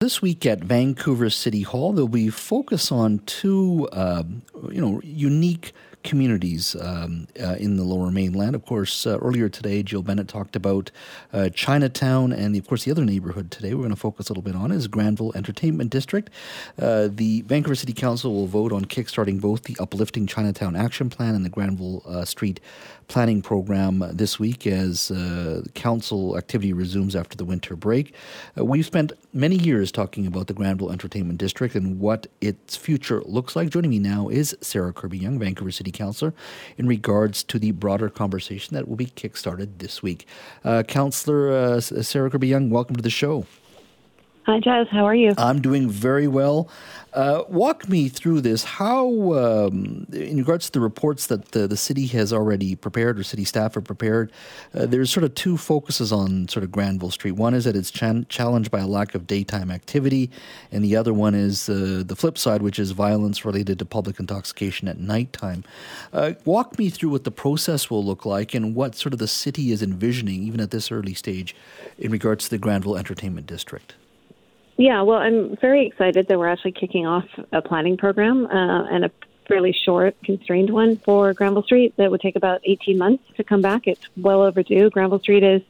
This week at Vancouver City Hall, there'll be focus on two, uh, you know, unique communities um, uh, in the Lower Mainland. Of course, uh, earlier today, Jill Bennett talked about uh, Chinatown, and the, of course, the other neighborhood today we're going to focus a little bit on is Granville Entertainment District. Uh, the Vancouver City Council will vote on kickstarting both the Uplifting Chinatown Action Plan and the Granville uh, Street Planning Program this week as uh, council activity resumes after the winter break. we've spent many years talking about the Granville Entertainment District and what its future looks like. Joining me now is Sarah Kirby-Yung, Vancouver City Councillor, in regards to the broader conversation that will be kickstarted this week. Uh, Councillor uh, Sarah Kirby-Yung, welcome to the show. Hi, Jas. How are you? I'm doing very well. Uh, walk me through this. How, um, in regards to the reports that the, the, city has already prepared or city staff have prepared, uh, there's sort of two focuses on sort of Granville Street. One is that it's challenged by a lack of daytime activity, and the other one is uh, the flip side, which is violence related to public intoxication at nighttime. Uh, walk me through what the process will look like and what sort of the city is envisioning, even at this early stage, in regards to the Granville Entertainment District. Yeah, well, I'm very excited that we're actually kicking off a planning program uh, and a fairly short, constrained one for Granville Street that would take about 18 months to come back. It's well overdue. Granville Street is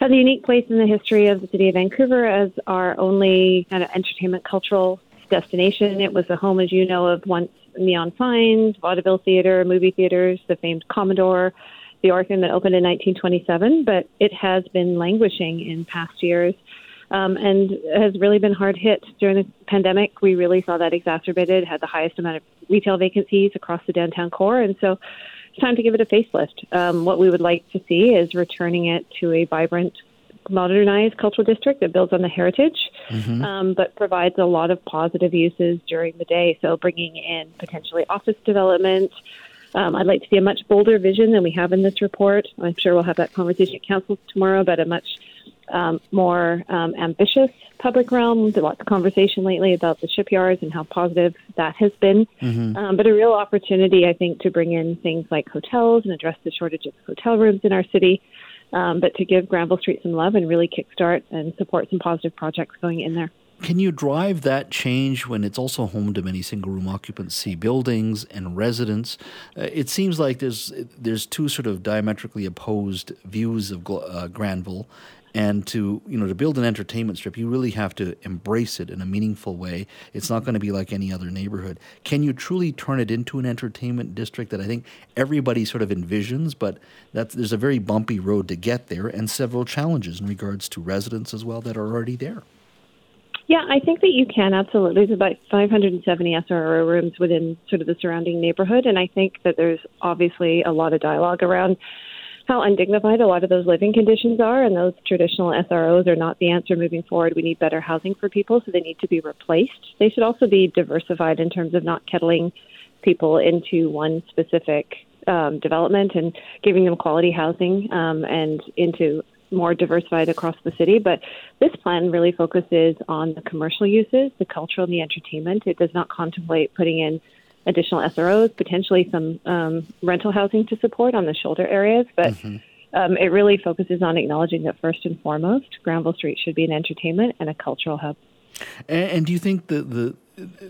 has a unique place in the history of the city of Vancouver as our only kind of entertainment cultural destination. It was the home, as you know, of once neon signs, vaudeville theater, movie theaters, the famed Commodore, the Orpheum that opened in 1927, but it has been languishing in past years um, and has really been hard hit during the pandemic. We really saw that exacerbated, had the highest amount of retail vacancies across the downtown core. And so it's time to give it a facelift. Um, what we would like to see is returning it to a vibrant, modernized cultural district that builds on the heritage, mm-hmm. um, but provides a lot of positive uses during the day. So bringing in potentially office development. Um, I'd like to see a much bolder vision than we have in this report. I'm sure we'll have that conversation at council tomorrow, but a much um, more um, ambitious public realm. There's lots of conversation lately about the shipyards and how positive that has been. Mm-hmm. Um, but a real opportunity, I think, to bring in things like hotels and address the shortage of hotel rooms in our city. Um, but to give Granville Street some love and really kickstart and support some positive projects going in there. Can you drive that change when it's also home to many single room occupancy buildings and residents? Uh, it seems like there's there's two sort of diametrically opposed views of uh, Granville, and to you know to build an entertainment strip you really have to embrace it in a meaningful way. It's not going to be like any other neighborhood. Can you truly turn it into an entertainment district that i think everybody sort of envisions but there's a very bumpy road to get there and several challenges in regards to residents as well that are already there? Yeah, I think that you can absolutely. There's about 570 SRO rooms within sort of the surrounding neighborhood, and I think that there's obviously a lot of dialogue around how undignified a lot of those living conditions are, and those traditional SROs are not the answer moving forward. We need better housing for people, so they need to be replaced. They should also be diversified in terms of not kettling people into one specific um, development and giving them quality housing um, and into more diversified across the city. But this plan really focuses on the commercial uses, the cultural, and the entertainment. It does not contemplate putting in additional SROs, potentially some um, rental housing to support on the shoulder areas. But mm-hmm. um, it really focuses on acknowledging that first and foremost, Granville Street should be an entertainment and a cultural hub. And, and do you think the the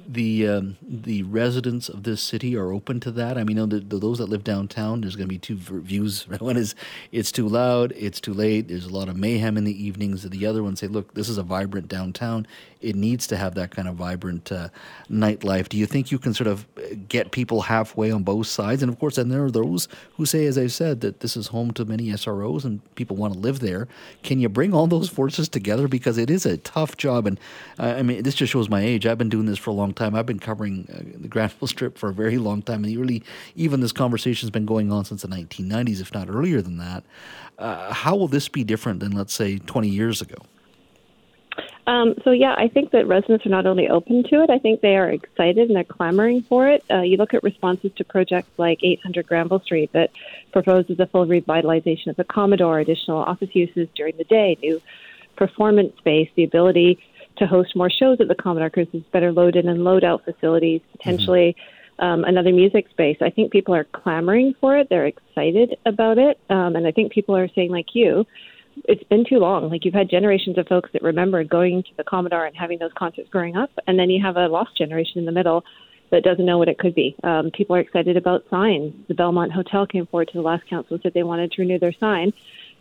the um, the residents of this city are open to that. I mean, the, the, those that live downtown, there's going to be two views. One is it's too loud, it's too late. There's a lot of mayhem in the evenings. The other one say, look, this is a vibrant downtown. It needs to have that kind of vibrant uh, nightlife. Do you think you can sort of get people halfway on both sides? And of course, then there are those who say, as I said, that this is home to many SROs and people want to live there. Can you bring all those forces together? Because it is a tough job. And uh, I mean, this just shows my age. I've been doing this for a long time. I've been covering uh, the Granville Strip for a very long time, and really, even this conversation has been going on since the 1990s, if not earlier than that. Uh, how will this be different than, let's say, 20 years ago? Um, so yeah, I think that residents are not only open to it, I think they are excited and they're clamoring for it. Uh, you look at responses to projects like 800 Granville Street that proposes a full revitalization of the Commodore, additional office uses during the day, new performance space, the ability to host more shows at the Commodore Cruises, better load in and load out facilities, potentially. Mm-hmm. Um, another music space. I think people are clamoring for it. They're excited about it. Um, and I think people are saying, like you, it's been too long. Like you've had generations of folks that remember going to the Commodore and having those concerts growing up, and then you have a lost generation in the middle that doesn't know what it could be. Um, people are excited about signs. The Belmont Hotel came forward to the last council and said they wanted to renew their sign,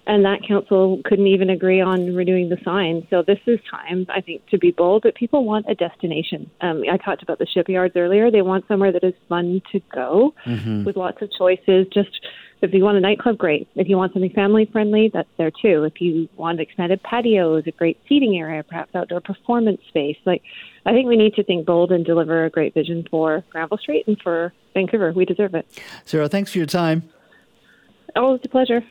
and that council couldn't even agree on renewing the sign. So this is time, I think, to be bold. But people want a destination. Um, I talked about the shipyards earlier. They want somewhere that is fun to go, mm-hmm. with lots of choices. Just if you want a nightclub, great. If you want something family friendly, that's there too. If you want expanded patios, a great seating area, perhaps outdoor performance space, like I think we need to think bold and deliver a great vision for Granville Street and for Vancouver. We deserve it. Sarah, thanks for your time. Always a pleasure.